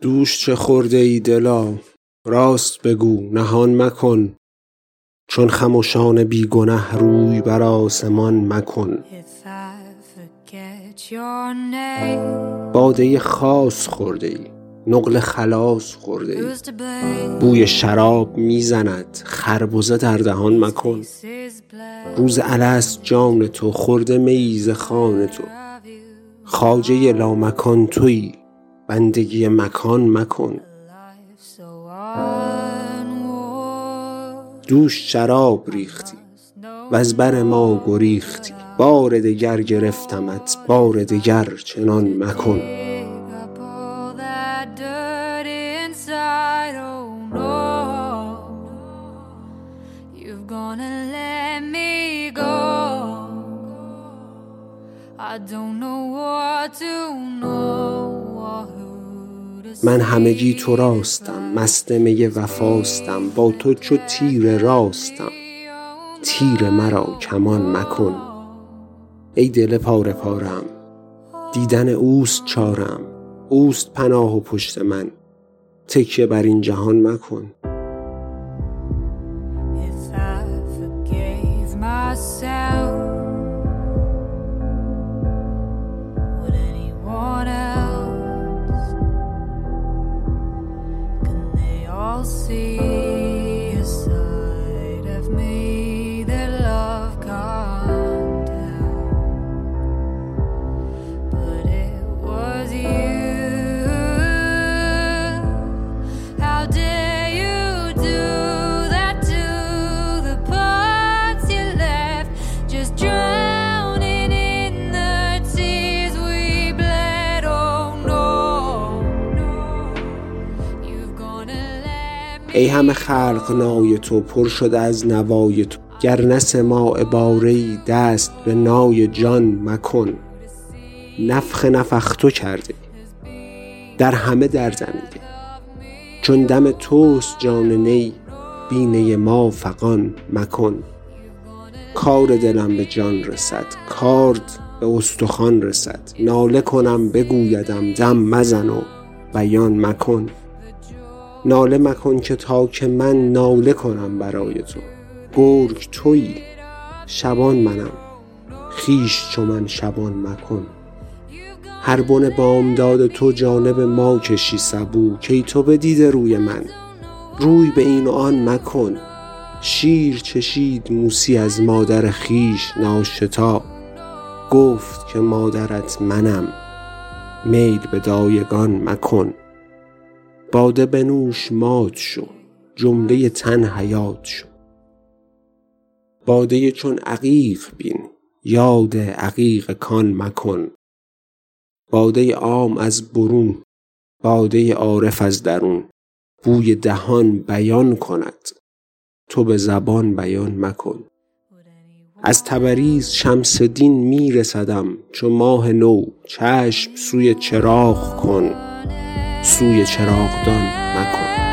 دوش چه خورده ای دلا؟ راست بگو نهان مکن. چون خموشان بیگنه روی بر آسمان مکن. باده خاص خورده ای نقل خلاص خورده ای. بوی شراب می‌زند خربزه در دهان مکن. روز الست جان تو خورده میز خان تو. خاجه لامکان توی بندگی مکان مکن. دوش شراب ریختی و از بر ما گریختی. بار دگر گرفتمت بار دگر چنان مکن. من همگی تو راستم مست می وفاستم با تو چو تیر راستم. تیر مرا کمان مکن. ای دل پاره پارم دیدن اوست چارم اوست پناه و پشت من. تکیه بر این جهان مکن. see. ای همه خلق نای تو پر شده از نوای تو. گر نه سماع باره دست به نای جان مکن. نفخ نفختو کرده در همه در دمیده چون دم توست جان نی بینه ما فغان مکن. کار دلم به جان رسد کارد به استخوان رسد. ناله کنم بگویدم دم مزن و بیان مکن. ناله مکن که تا که من ناله کنم برای تو. گرگ تویی شبان منم. خیش چو من شبان مکن. هر بن بامداد تو جانب ما کشی سبو. کی تو بدیده روی من؟ روی به این و آن مکن. شیر چشید موسی از مادر خیش ناشتا گفت که مادرت منم. میل به دایگان مکن. باده بنوش مات شو جمله تن حیات شو. باده چون عقیق بین یاد عقیق کان مکن. باده عام از برون باده عارف از درون. بوی دهان بیان کند تو به زبان بیان مکن. از تبریز شمس دین می رسدم چو ماه نو چشم سوی چراغ کن. سوی چراغدان مکن.